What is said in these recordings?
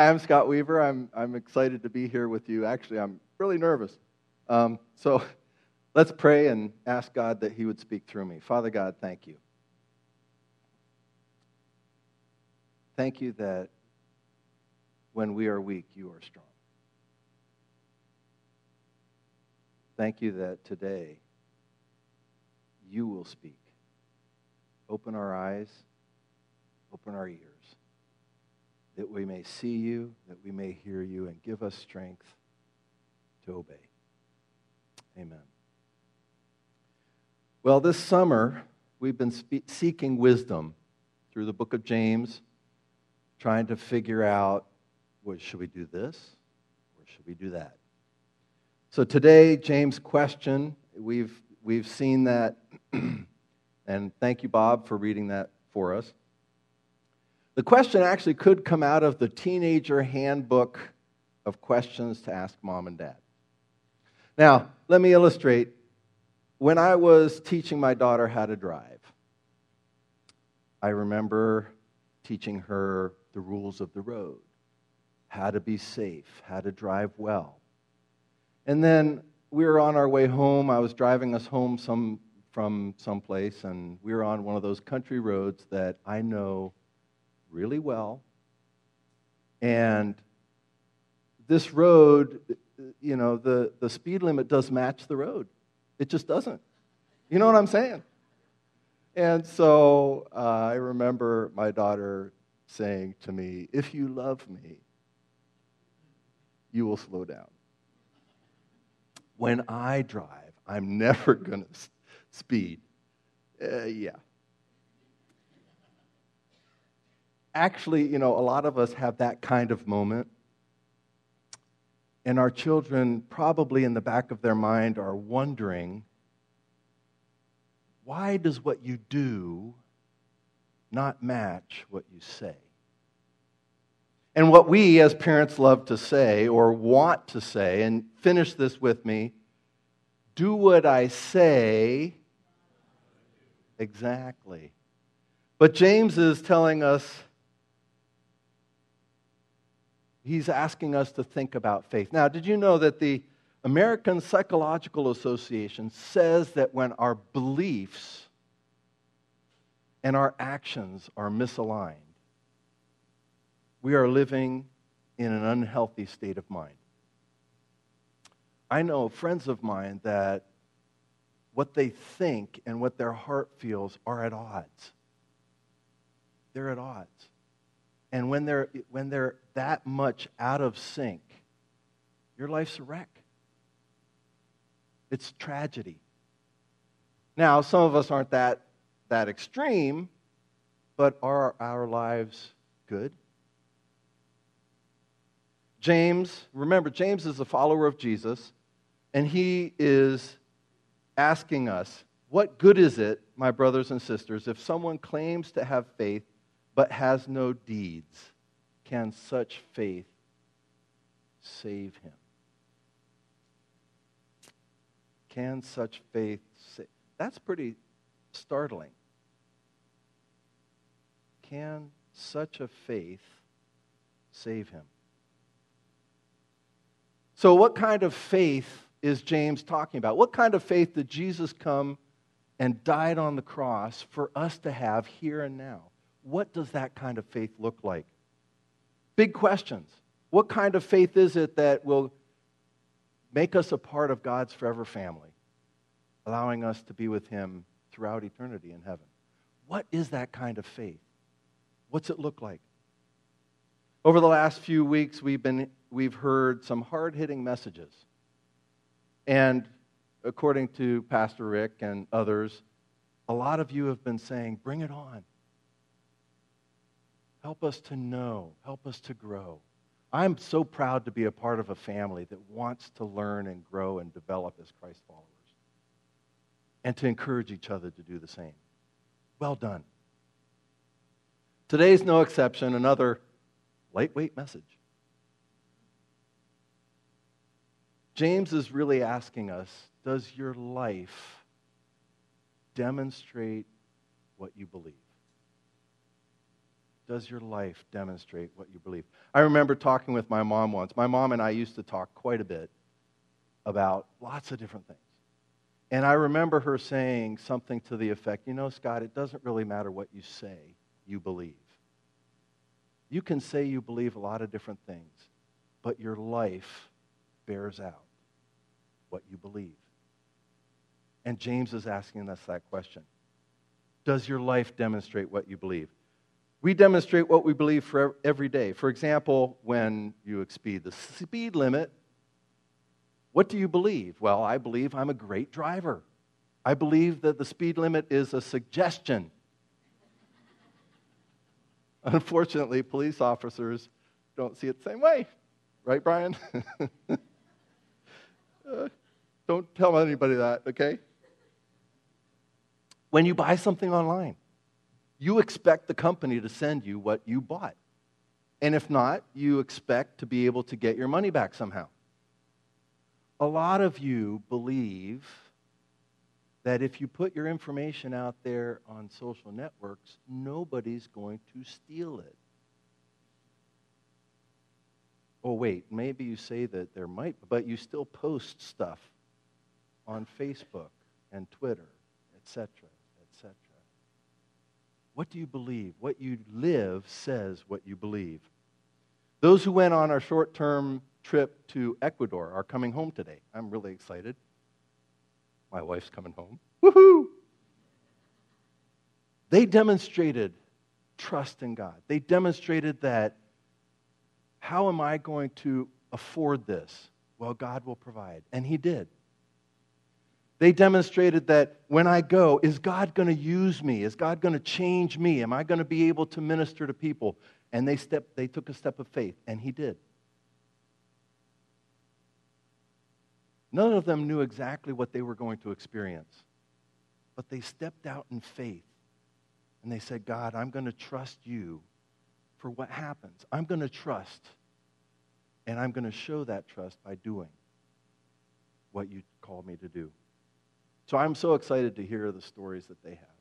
I'm Scott Weaver. I'm, I'm excited to be here with you. Actually, I'm really nervous. Um, so let's pray and ask God that He would speak through me. Father God, thank you. Thank you that when we are weak, you are strong. Thank you that today you will speak. Open our eyes, open our ears that we may see you, that we may hear you, and give us strength to obey. Amen. Well, this summer, we've been spe- seeking wisdom through the book of James, trying to figure out should we do this or should we do that? So today, James' question, we've, we've seen that, and thank you, Bob, for reading that for us. The question actually could come out of the teenager handbook of questions to ask mom and dad. Now, let me illustrate. When I was teaching my daughter how to drive, I remember teaching her the rules of the road, how to be safe, how to drive well. And then we were on our way home. I was driving us home some, from someplace, and we were on one of those country roads that I know really well. And this road, you know, the, the speed limit does match the road. It just doesn't. You know what I'm saying? And so uh, I remember my daughter saying to me, If you love me, you will slow down. When I drive, I'm never going to speed. Uh, yeah, actually, you know, a lot of us have that kind of moment. And our children, probably in the back of their mind, are wondering why does what you do not match what you say? And what we as parents love to say or want to say, and finish this with me do what I say exactly. But James is telling us he's asking us to think about faith. Now, did you know that the American Psychological Association says that when our beliefs and our actions are misaligned, we are living in an unhealthy state of mind. I know friends of mine that what they think and what their heart feels are at odds. They're at odds. And when they're, when they're that much out of sync, your life's a wreck. It's tragedy. Now, some of us aren't that, that extreme, but are our lives good? James, remember, James is a follower of Jesus, and he is asking us, what good is it, my brothers and sisters, if someone claims to have faith but has no deeds, can such faith save him? Can such faith save? That's pretty startling. Can such a faith save him? So, what kind of faith is James talking about? What kind of faith did Jesus come and died on the cross for us to have here and now? What does that kind of faith look like? Big questions. What kind of faith is it that will make us a part of God's forever family, allowing us to be with Him throughout eternity in heaven? What is that kind of faith? What's it look like? Over the last few weeks, we've, been, we've heard some hard hitting messages. And according to Pastor Rick and others, a lot of you have been saying, bring it on. Help us to know. Help us to grow. I'm so proud to be a part of a family that wants to learn and grow and develop as Christ followers and to encourage each other to do the same. Well done. Today's no exception, another lightweight message. James is really asking us Does your life demonstrate what you believe? Does your life demonstrate what you believe? I remember talking with my mom once. My mom and I used to talk quite a bit about lots of different things. And I remember her saying something to the effect, you know, Scott, it doesn't really matter what you say, you believe. You can say you believe a lot of different things, but your life bears out what you believe. And James is asking us that question Does your life demonstrate what you believe? We demonstrate what we believe for every day. For example, when you exceed the speed limit, what do you believe? Well, I believe I'm a great driver. I believe that the speed limit is a suggestion. Unfortunately, police officers don't see it the same way. Right, Brian? uh, don't tell anybody that, okay? When you buy something online, you expect the company to send you what you bought. And if not, you expect to be able to get your money back somehow. A lot of you believe that if you put your information out there on social networks, nobody's going to steal it. Oh, wait, maybe you say that there might, but you still post stuff on Facebook and Twitter, etc.. What do you believe? What you live says what you believe. Those who went on our short term trip to Ecuador are coming home today. I'm really excited. My wife's coming home. Woohoo! They demonstrated trust in God. They demonstrated that how am I going to afford this? Well, God will provide. And He did. They demonstrated that when I go, is God going to use me? Is God going to change me? Am I going to be able to minister to people? And they, stepped, they took a step of faith, and He did. None of them knew exactly what they were going to experience, but they stepped out in faith and they said, God, I'm going to trust you for what happens. I'm going to trust, and I'm going to show that trust by doing what you called me to do. So I'm so excited to hear the stories that they have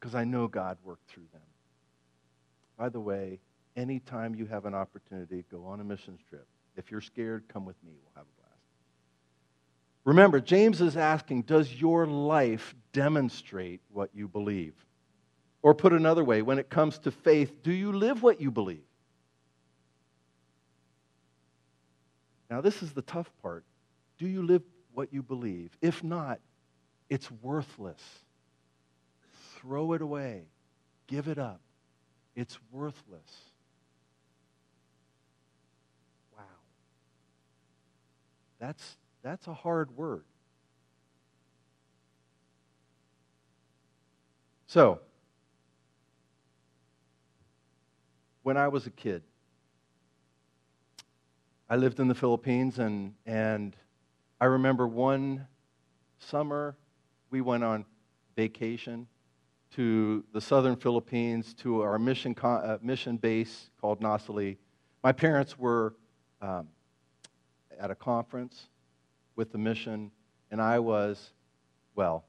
because I know God worked through them. By the way, anytime you have an opportunity, go on a missions trip. If you're scared, come with me. We'll have a blast. Remember, James is asking, does your life demonstrate what you believe? Or put another way, when it comes to faith, do you live what you believe? Now, this is the tough part. Do you live what you believe? If not, it's worthless. Throw it away. Give it up. It's worthless. Wow. That's that's a hard word. So, when I was a kid, I lived in the Philippines, and, and I remember one summer we went on vacation to the southern Philippines to our mission, uh, mission base called Nasuli. My parents were um, at a conference, with the mission, and I was, well,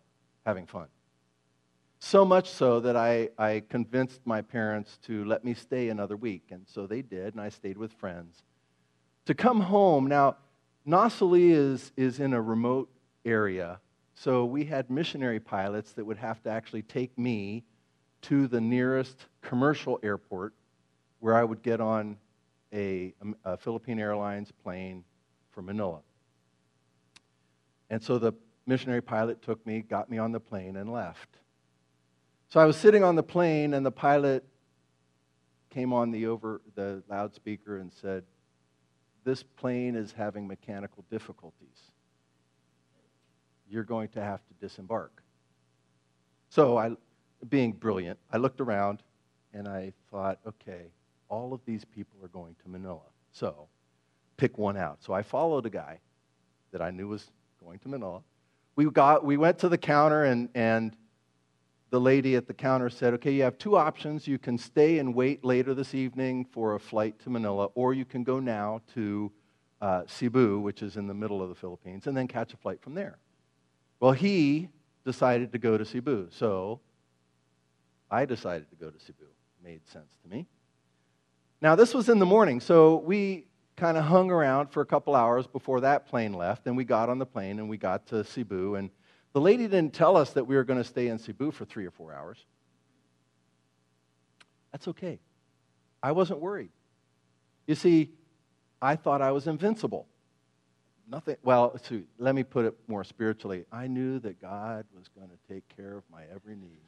having fun. So much so that I, I convinced my parents to let me stay another week. And so they did, and I stayed with friends. To come home, now, Nasuli is, is in a remote area, so we had missionary pilots that would have to actually take me to the nearest commercial airport where I would get on a, um, a Philippine Airlines plane for Manila. And so the missionary pilot took me, got me on the plane, and left. So I was sitting on the plane, and the pilot came on the over the loudspeaker and said, "This plane is having mechanical difficulties. You're going to have to disembark." So I, being brilliant, I looked around and I thought, "Okay, all of these people are going to Manila, so pick one out." So I followed a guy that I knew was going to Manila. We, got, we went to the counter, and, and the lady at the counter said, Okay, you have two options. You can stay and wait later this evening for a flight to Manila, or you can go now to uh, Cebu, which is in the middle of the Philippines, and then catch a flight from there. Well, he decided to go to Cebu, so I decided to go to Cebu. Made sense to me. Now, this was in the morning, so we kind of hung around for a couple hours before that plane left. And we got on the plane and we got to Cebu. And the lady didn't tell us that we were going to stay in Cebu for three or four hours. That's okay. I wasn't worried. You see, I thought I was invincible. Nothing, well, let me put it more spiritually. I knew that God was going to take care of my every need.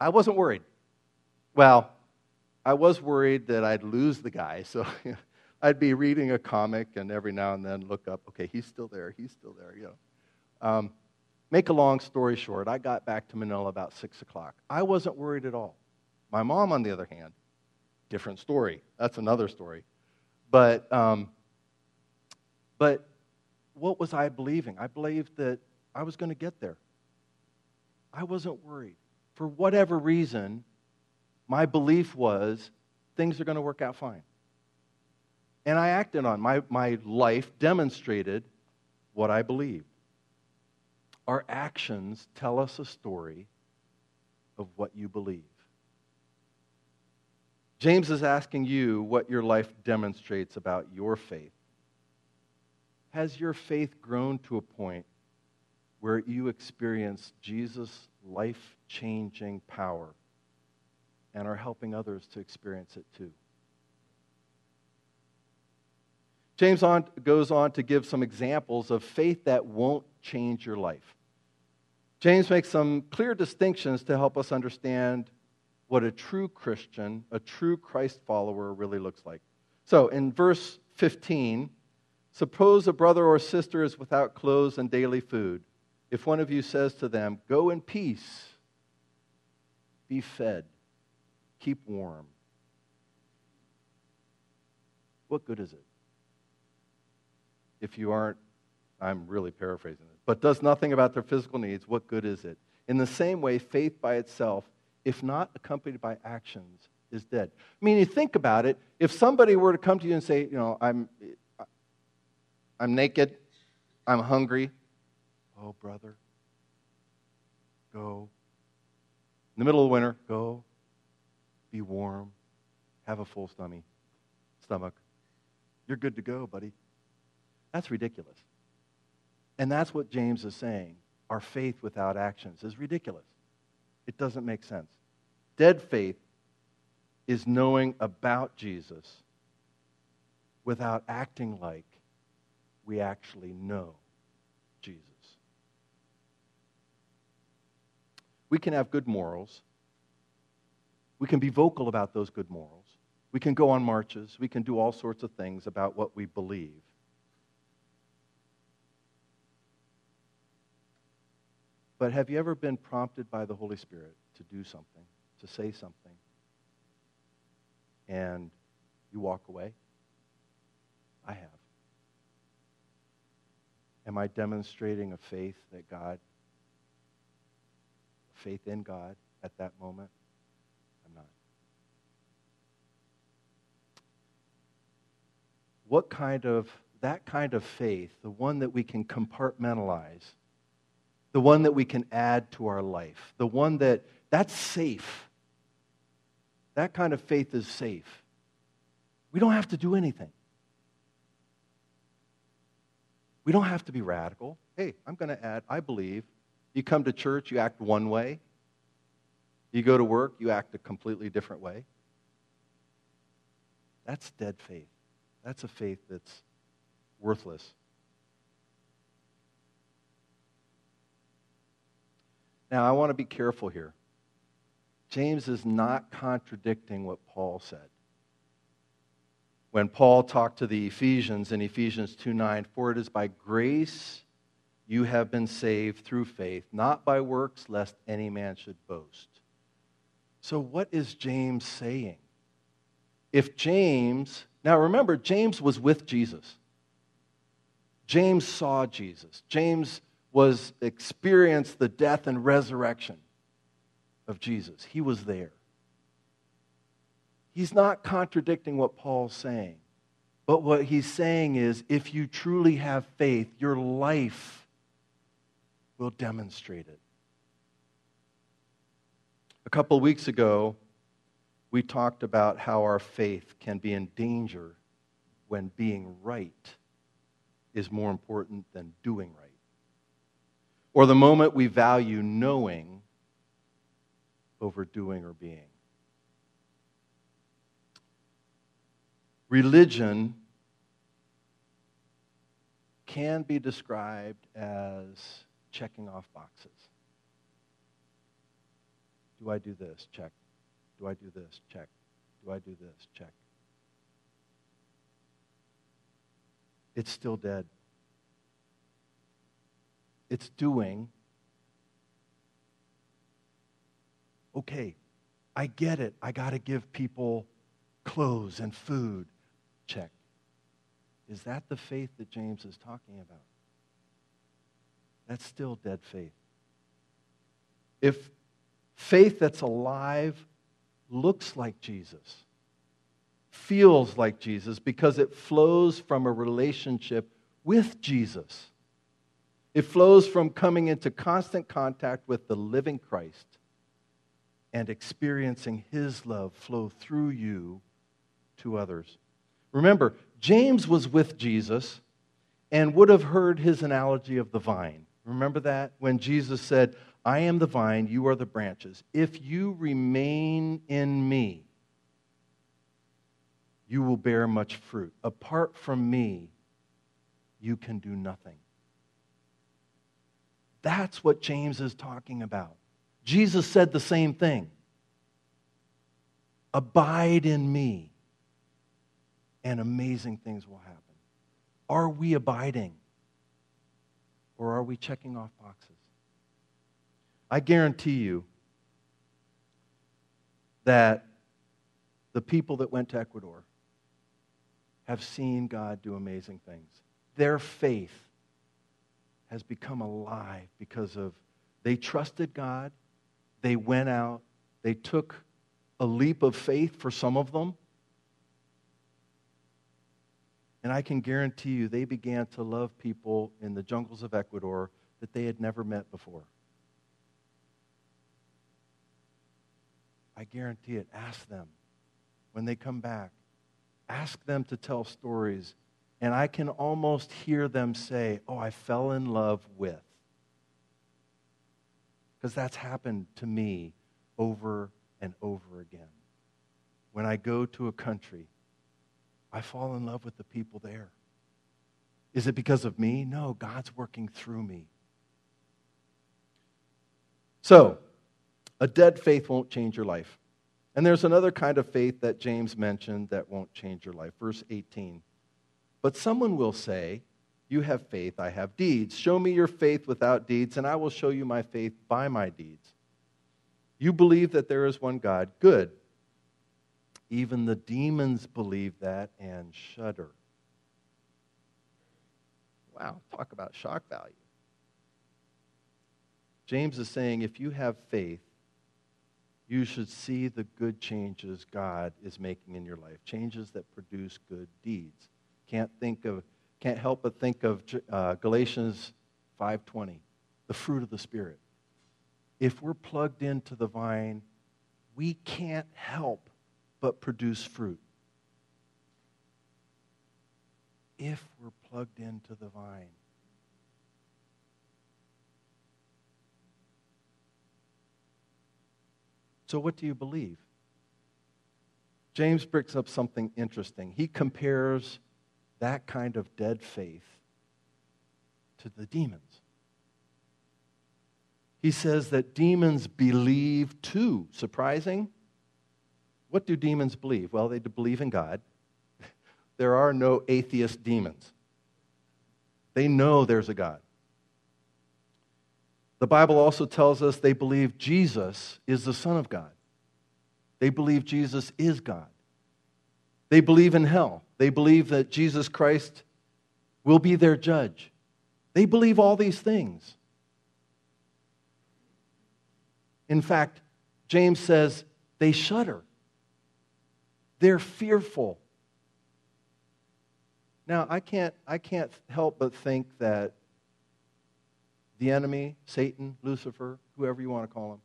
I wasn't worried. Well, I was worried that I'd lose the guy, so I'd be reading a comic and every now and then look up, okay, he's still there, he's still there, you know. Um, make a long story short, I got back to Manila about 6 o'clock. I wasn't worried at all. My mom, on the other hand, different story. That's another story. But, um, but what was I believing? I believed that I was going to get there. I wasn't worried. For whatever reason, my belief was things are going to work out fine. And I acted on my, my life demonstrated what I believed. Our actions tell us a story of what you believe. James is asking you what your life demonstrates about your faith. Has your faith grown to a point where you experience Jesus' life changing power and are helping others to experience it too? James on, goes on to give some examples of faith that won't change your life. James makes some clear distinctions to help us understand what a true Christian, a true Christ follower, really looks like. So in verse 15, suppose a brother or sister is without clothes and daily food. If one of you says to them, Go in peace, be fed, keep warm, what good is it? if you aren't, I'm really paraphrasing it, but does nothing about their physical needs, what good is it? In the same way, faith by itself, if not accompanied by actions, is dead. I mean, you think about it, if somebody were to come to you and say, you know, I'm, I'm naked, I'm hungry, oh, brother, go. In the middle of winter, go, be warm, have a full stomach. Stomach. You're good to go, buddy. That's ridiculous. And that's what James is saying. Our faith without actions is ridiculous. It doesn't make sense. Dead faith is knowing about Jesus without acting like we actually know Jesus. We can have good morals. We can be vocal about those good morals. We can go on marches. We can do all sorts of things about what we believe. But have you ever been prompted by the Holy Spirit to do something, to say something, and you walk away? I have. Am I demonstrating a faith that God, faith in God at that moment? I'm not. What kind of, that kind of faith, the one that we can compartmentalize, the one that we can add to our life, the one that, that's safe. That kind of faith is safe. We don't have to do anything. We don't have to be radical. Hey, I'm going to add, I believe. You come to church, you act one way. You go to work, you act a completely different way. That's dead faith. That's a faith that's worthless. Now, I want to be careful here. James is not contradicting what Paul said. When Paul talked to the Ephesians in Ephesians 2 9, for it is by grace you have been saved through faith, not by works, lest any man should boast. So, what is James saying? If James, now remember, James was with Jesus. James saw Jesus. James was experienced the death and resurrection of Jesus. He was there. He's not contradicting what Paul's saying. But what he's saying is if you truly have faith, your life will demonstrate it. A couple weeks ago, we talked about how our faith can be in danger when being right is more important than doing right. Or the moment we value knowing over doing or being. Religion can be described as checking off boxes. Do I do this? Check. Do I do this? Check. Do I do this? Check. It's still dead. It's doing. Okay, I get it. I got to give people clothes and food. Check. Is that the faith that James is talking about? That's still dead faith. If faith that's alive looks like Jesus, feels like Jesus, because it flows from a relationship with Jesus, it flows from coming into constant contact with the living Christ and experiencing his love flow through you to others. Remember, James was with Jesus and would have heard his analogy of the vine. Remember that? When Jesus said, I am the vine, you are the branches. If you remain in me, you will bear much fruit. Apart from me, you can do nothing. That's what James is talking about. Jesus said the same thing Abide in me, and amazing things will happen. Are we abiding? Or are we checking off boxes? I guarantee you that the people that went to Ecuador have seen God do amazing things. Their faith has become alive because of they trusted God, they went out, they took a leap of faith for some of them. And I can guarantee you they began to love people in the jungles of Ecuador that they had never met before. I guarantee it. Ask them when they come back. Ask them to tell stories. And I can almost hear them say, Oh, I fell in love with. Because that's happened to me over and over again. When I go to a country, I fall in love with the people there. Is it because of me? No, God's working through me. So, a dead faith won't change your life. And there's another kind of faith that James mentioned that won't change your life. Verse 18. But someone will say, You have faith, I have deeds. Show me your faith without deeds, and I will show you my faith by my deeds. You believe that there is one God. Good. Even the demons believe that and shudder. Wow, talk about shock value. James is saying if you have faith, you should see the good changes God is making in your life, changes that produce good deeds. Can't think of, can't help but think of uh, Galatians 5:20, the fruit of the Spirit. If we're plugged into the vine, we can't help but produce fruit. If we're plugged into the vine. So, what do you believe? James brings up something interesting. He compares that kind of dead faith to the demons. He says that demons believe too. Surprising? What do demons believe? Well, they believe in God. There are no atheist demons. They know there's a God. The Bible also tells us they believe Jesus is the Son of God. They believe Jesus is God. They believe in hell. They believe that Jesus Christ will be their judge. They believe all these things. In fact, James says they shudder. They're fearful. Now, I can't, I can't help but think that the enemy, Satan, Lucifer, whoever you want to call him,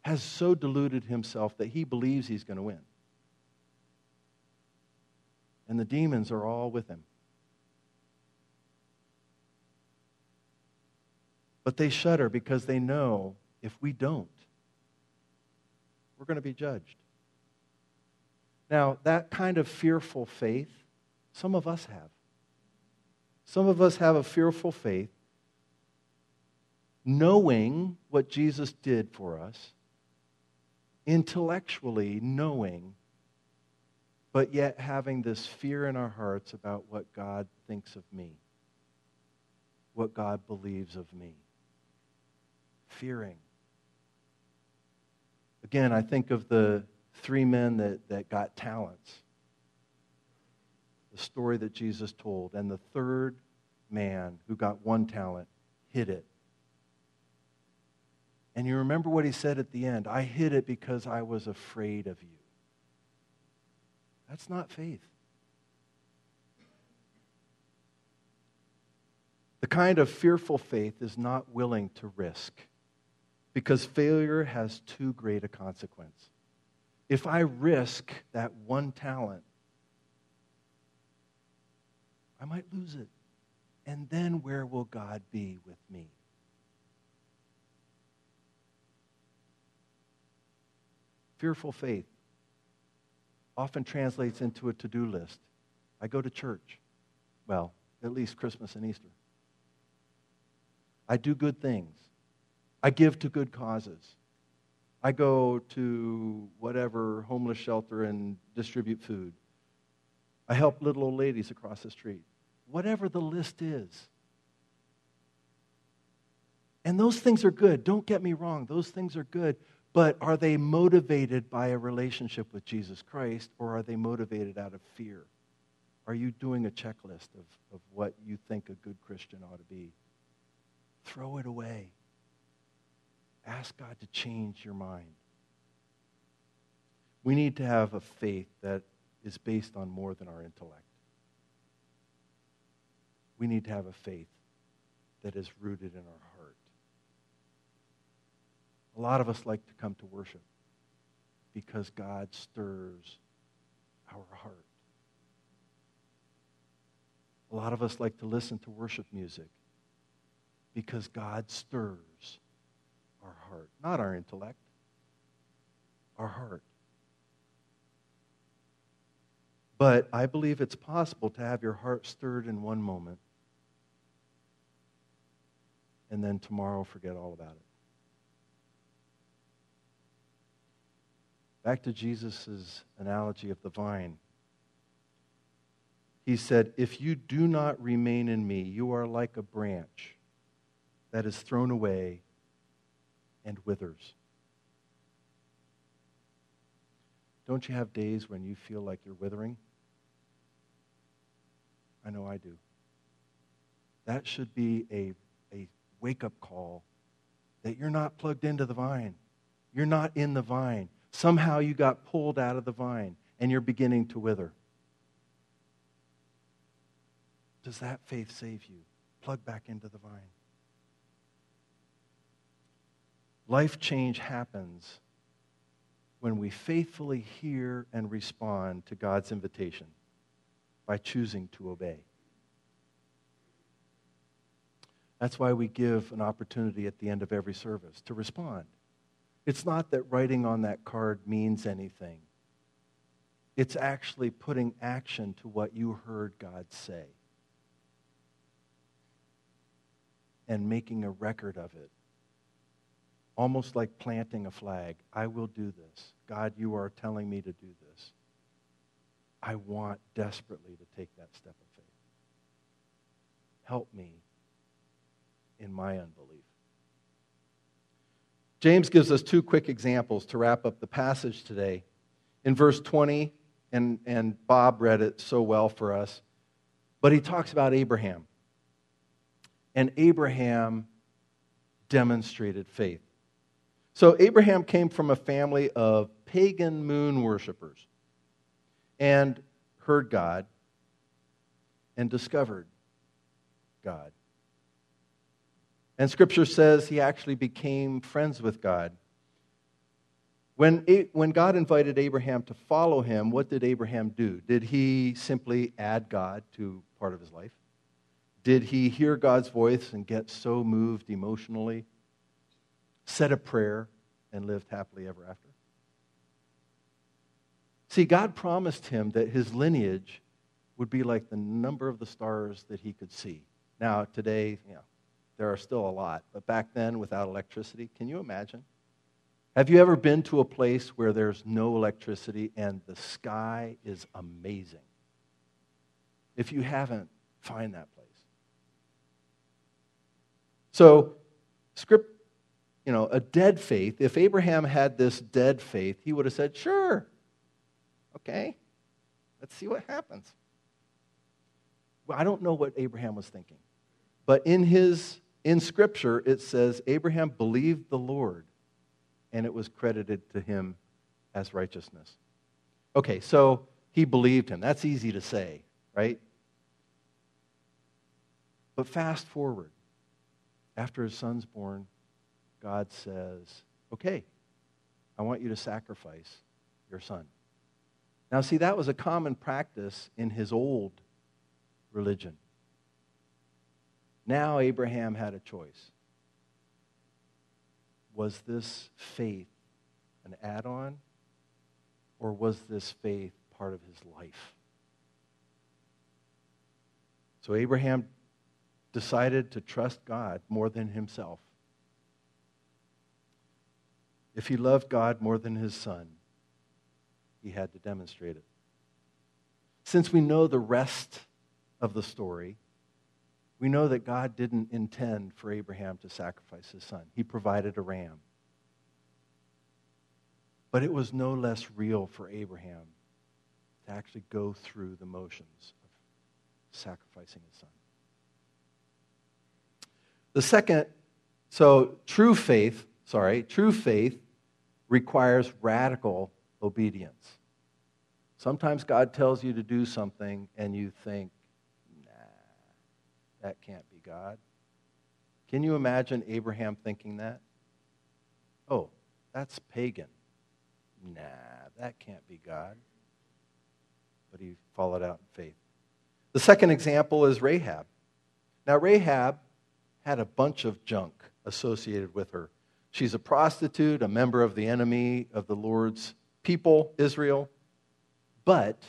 has so deluded himself that he believes he's going to win. And the demons are all with him. But they shudder because they know if we don't, we're going to be judged. Now, that kind of fearful faith, some of us have. Some of us have a fearful faith, knowing what Jesus did for us, intellectually knowing, but yet having this fear in our hearts about what God thinks of me, what God believes of me fearing. Again, I think of the three men that, that got talents, the story that Jesus told, and the third man who got one talent hid it. And you remember what he said at the end I hid it because I was afraid of you. That's not faith. The kind of fearful faith is not willing to risk because failure has too great a consequence. If I risk that one talent, I might lose it. And then where will God be with me? Fearful faith often translates into a to do list. I go to church. Well, at least Christmas and Easter. I do good things. I give to good causes. I go to whatever homeless shelter and distribute food. I help little old ladies across the street. Whatever the list is. And those things are good. Don't get me wrong. Those things are good. But are they motivated by a relationship with Jesus Christ or are they motivated out of fear? Are you doing a checklist of, of what you think a good Christian ought to be? Throw it away. Ask God to change your mind. We need to have a faith that is based on more than our intellect. We need to have a faith that is rooted in our heart. A lot of us like to come to worship because God stirs our heart. A lot of us like to listen to worship music because God stirs our heart, not our intellect, our heart. But I believe it's possible to have your heart stirred in one moment and then tomorrow forget all about it. Back to Jesus' analogy of the vine. He said, If you do not remain in me, you are like a branch that is thrown away and withers. Don't you have days when you feel like you're withering? I know I do. That should be a, a wake up call that you're not plugged into the vine. You're not in the vine. Somehow you got pulled out of the vine and you're beginning to wither. Does that faith save you? Plug back into the vine. Life change happens when we faithfully hear and respond to God's invitation by choosing to obey. That's why we give an opportunity at the end of every service to respond. It's not that writing on that card means anything. It's actually putting action to what you heard God say and making a record of it almost like planting a flag. I will do this. God, you are telling me to do this. I want desperately to take that step of faith. Help me in my unbelief. James gives us two quick examples to wrap up the passage today. In verse 20, and, and Bob read it so well for us, but he talks about Abraham. And Abraham demonstrated faith. So Abraham came from a family of pagan moon worshippers and heard God and discovered God. And scripture says he actually became friends with God. When, when God invited Abraham to follow him, what did Abraham do? Did he simply add God to part of his life? Did he hear God's voice and get so moved emotionally, said a prayer, and lived happily ever after? See, God promised him that his lineage would be like the number of the stars that he could see. Now, today, you know, there are still a lot, but back then, without electricity, can you imagine? Have you ever been to a place where there's no electricity and the sky is amazing? If you haven't, find that place. So, script, you know, a dead faith, if Abraham had this dead faith, he would have said, sure, okay, let's see what happens. Well, I don't know what Abraham was thinking, but in his in scripture it says Abraham believed the Lord and it was credited to him as righteousness. Okay, so he believed him. That's easy to say, right? But fast forward. After his son's born, God says, Okay, I want you to sacrifice your son. Now, see, that was a common practice in his old religion. Now, Abraham had a choice. Was this faith an add on, or was this faith part of his life? So, Abraham decided to trust God more than himself. If he loved God more than his son, he had to demonstrate it. Since we know the rest of the story, we know that God didn't intend for Abraham to sacrifice his son. He provided a ram. But it was no less real for Abraham to actually go through the motions of sacrificing his son. The second, so true faith, sorry, true faith requires radical obedience. Sometimes God tells you to do something and you think, that can't be God. Can you imagine Abraham thinking that? Oh, that's pagan. Nah, that can't be God. But he followed out in faith. The second example is Rahab. Now, Rahab had a bunch of junk associated with her. She's a prostitute, a member of the enemy of the Lord's people, Israel. But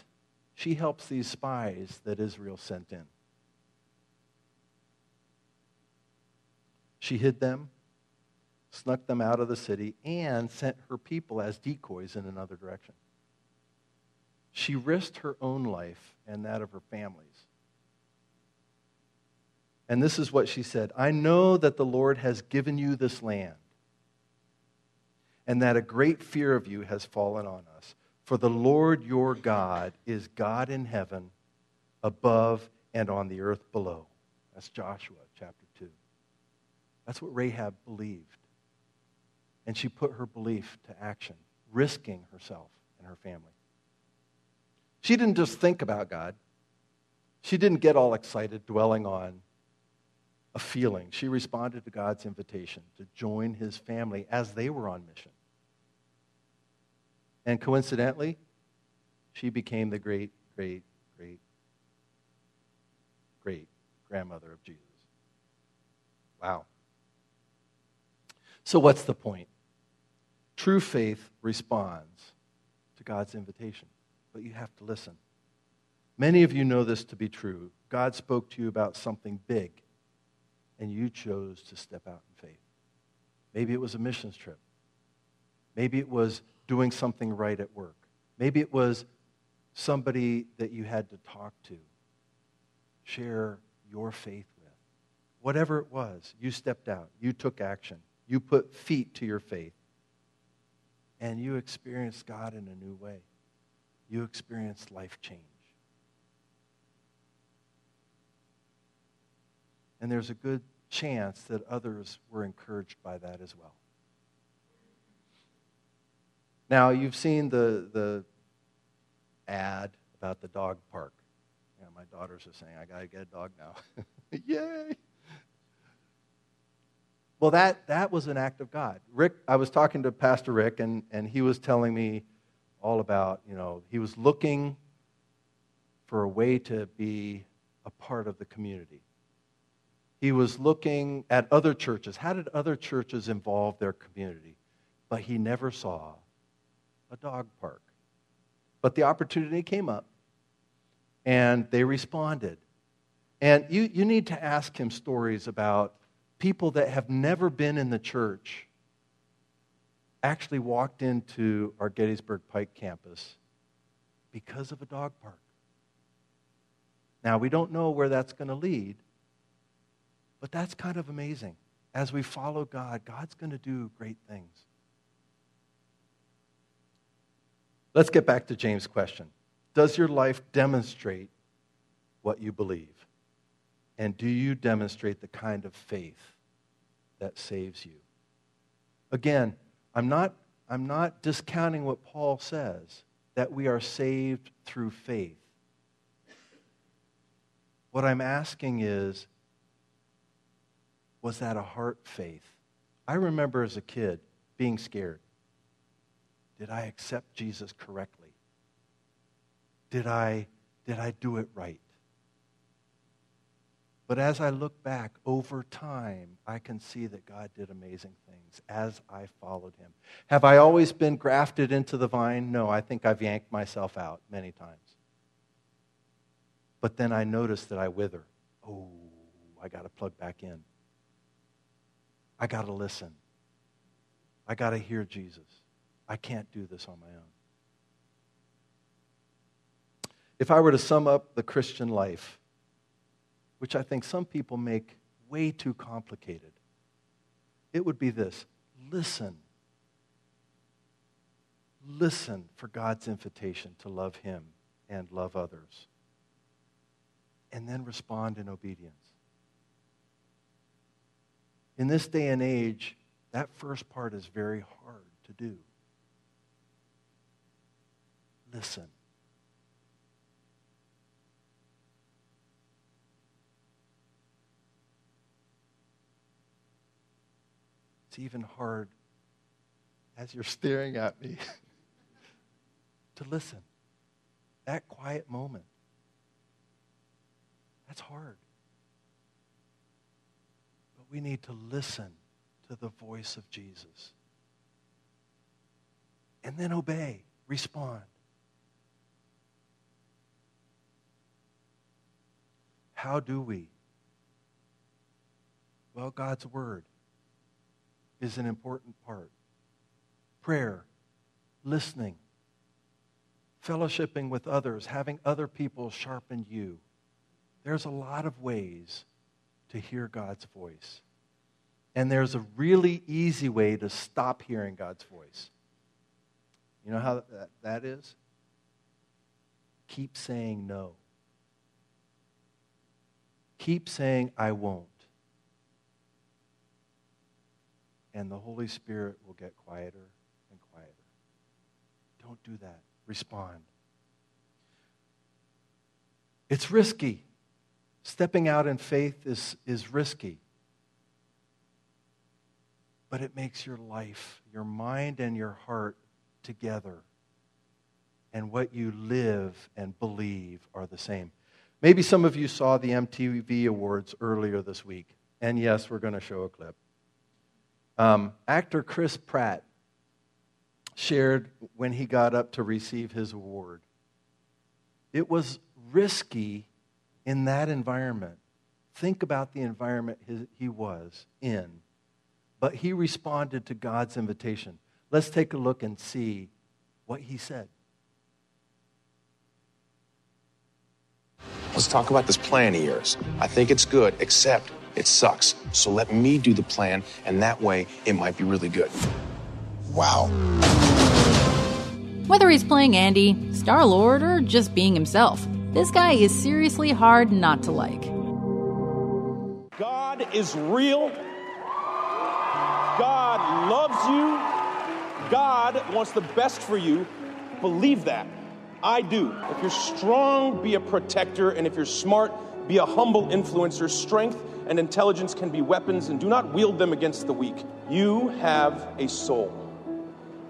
she helps these spies that Israel sent in. She hid them, snuck them out of the city, and sent her people as decoys in another direction. She risked her own life and that of her family's. And this is what she said I know that the Lord has given you this land, and that a great fear of you has fallen on us. For the Lord your God is God in heaven, above and on the earth below. That's Joshua chapter 2. That's what Rahab believed. And she put her belief to action, risking herself and her family. She didn't just think about God, she didn't get all excited dwelling on a feeling. She responded to God's invitation to join his family as they were on mission. And coincidentally, she became the great, great, great, great grandmother of Jesus. Wow. So, what's the point? True faith responds to God's invitation, but you have to listen. Many of you know this to be true. God spoke to you about something big, and you chose to step out in faith. Maybe it was a missions trip. Maybe it was doing something right at work. Maybe it was somebody that you had to talk to, share your faith with. Whatever it was, you stepped out, you took action, you put feet to your faith, and you experience God in a new way. You experience life change. And there's a good chance that others were encouraged by that as well. Now, you've seen the, the ad about the dog park. Yeah, my daughters are saying, I got to get a dog now. Yay! Well, that, that was an act of God. Rick, I was talking to Pastor Rick, and, and he was telling me all about, you know, he was looking for a way to be a part of the community. He was looking at other churches. How did other churches involve their community? But he never saw a dog park. But the opportunity came up, and they responded. And you, you need to ask him stories about people that have never been in the church actually walked into our Gettysburg Pike campus because of a dog park. Now, we don't know where that's going to lead, but that's kind of amazing. As we follow God, God's going to do great things. Let's get back to James' question Does your life demonstrate what you believe? And do you demonstrate the kind of faith that saves you? Again, I'm not, I'm not discounting what Paul says, that we are saved through faith. What I'm asking is, was that a heart faith? I remember as a kid being scared. Did I accept Jesus correctly? Did I, did I do it right? But as I look back over time, I can see that God did amazing things as I followed him. Have I always been grafted into the vine? No, I think I've yanked myself out many times. But then I notice that I wither. Oh, I got to plug back in. I got to listen. I got to hear Jesus. I can't do this on my own. If I were to sum up the Christian life, which I think some people make way too complicated, it would be this listen. Listen for God's invitation to love Him and love others and then respond in obedience. In this day and age, that first part is very hard to do. Listen. It's even hard as you're staring at me to listen. That quiet moment. That's hard. But we need to listen to the voice of Jesus. And then obey, respond. How do we? Well, God's Word is an important part. Prayer, listening, fellowshipping with others, having other people sharpen you. There's a lot of ways to hear God's voice. And there's a really easy way to stop hearing God's voice. You know how that, that is? Keep saying no. Keep saying, I won't. And the Holy Spirit will get quieter and quieter. Don't do that. Respond. It's risky. Stepping out in faith is, is risky. But it makes your life, your mind, and your heart together. And what you live and believe are the same. Maybe some of you saw the MTV Awards earlier this week. And yes, we're going to show a clip. Um, actor Chris Pratt shared when he got up to receive his award. It was risky in that environment. Think about the environment he was in. But he responded to God's invitation. Let's take a look and see what he said. Let's talk about this plan of yours. I think it's good, except it sucks. So let me do the plan, and that way it might be really good. Wow. Whether he's playing Andy, Star Lord, or just being himself. This guy is seriously hard not to like. God is real. God loves you. God wants the best for you. Believe that. I do. If you're strong, be a protector. And if you're smart, be a humble influencer. Strength and intelligence can be weapons, and do not wield them against the weak. You have a soul.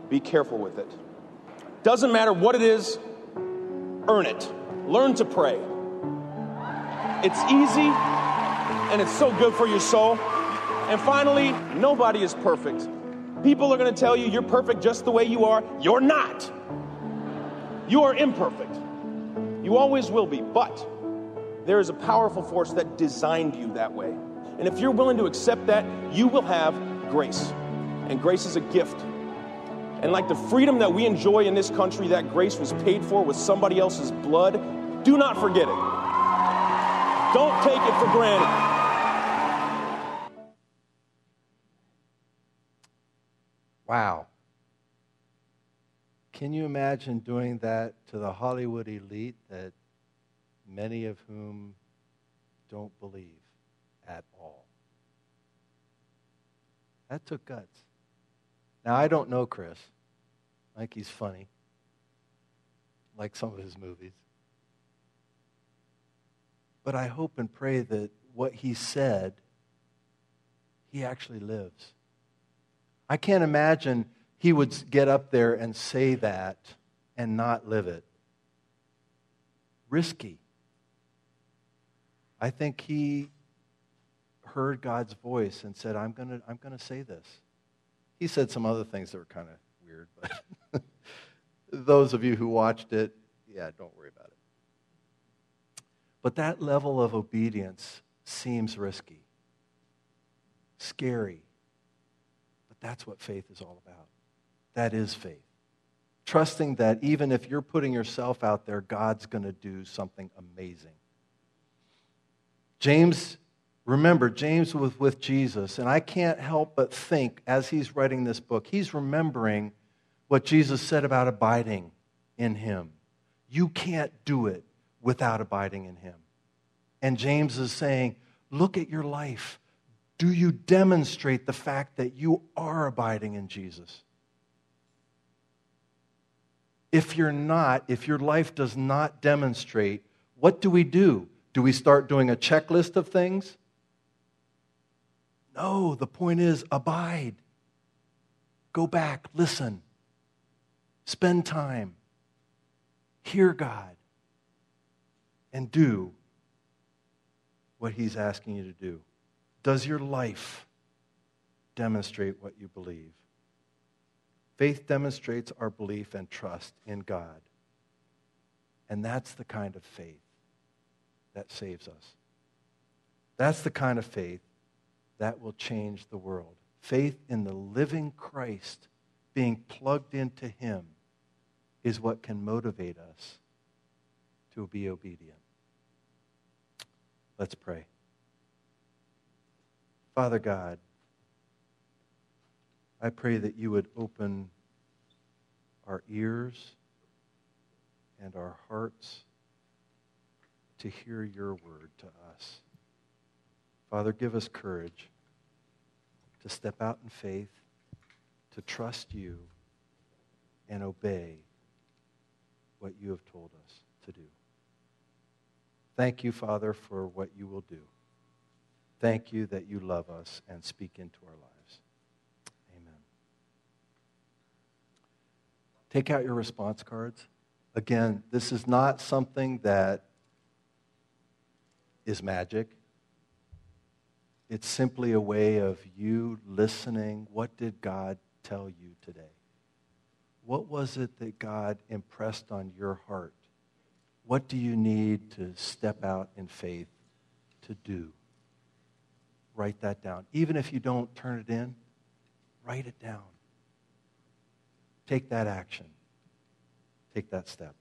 Be careful with it. Doesn't matter what it is, earn it. Learn to pray. It's easy and it's so good for your soul. And finally, nobody is perfect. People are going to tell you you're perfect just the way you are. You're not. You are imperfect. You always will be. But there is a powerful force that designed you that way. And if you're willing to accept that, you will have grace. And grace is a gift. And like the freedom that we enjoy in this country, that grace was paid for with somebody else's blood. Do not forget it. Don't take it for granted. Wow. Can you imagine doing that to the Hollywood elite that many of whom don't believe at all? That took guts. Now, I don't know Chris. I think he's funny, like some of his movies. But I hope and pray that what he said, he actually lives. I can't imagine he would get up there and say that and not live it. Risky. I think he heard God's voice and said, I'm going to I'm going to say this. He said some other things that were kind of weird, but those of you who watched it, yeah, don't worry about it. But that level of obedience seems risky, scary. But that's what faith is all about. That is faith. Trusting that even if you're putting yourself out there, God's going to do something amazing. James Remember, James was with Jesus, and I can't help but think as he's writing this book, he's remembering what Jesus said about abiding in him. You can't do it without abiding in him. And James is saying, Look at your life. Do you demonstrate the fact that you are abiding in Jesus? If you're not, if your life does not demonstrate, what do we do? Do we start doing a checklist of things? No, the point is abide. Go back, listen, spend time, hear God, and do what He's asking you to do. Does your life demonstrate what you believe? Faith demonstrates our belief and trust in God. And that's the kind of faith that saves us. That's the kind of faith that will change the world. Faith in the living Christ, being plugged into Him, is what can motivate us to be obedient. Let's pray. Father God, I pray that you would open our ears and our hearts to hear your word to us. Father, give us courage to step out in faith, to trust you, and obey what you have told us to do. Thank you, Father, for what you will do. Thank you that you love us and speak into our lives. Amen. Take out your response cards. Again, this is not something that is magic. It's simply a way of you listening. What did God tell you today? What was it that God impressed on your heart? What do you need to step out in faith to do? Write that down. Even if you don't turn it in, write it down. Take that action. Take that step.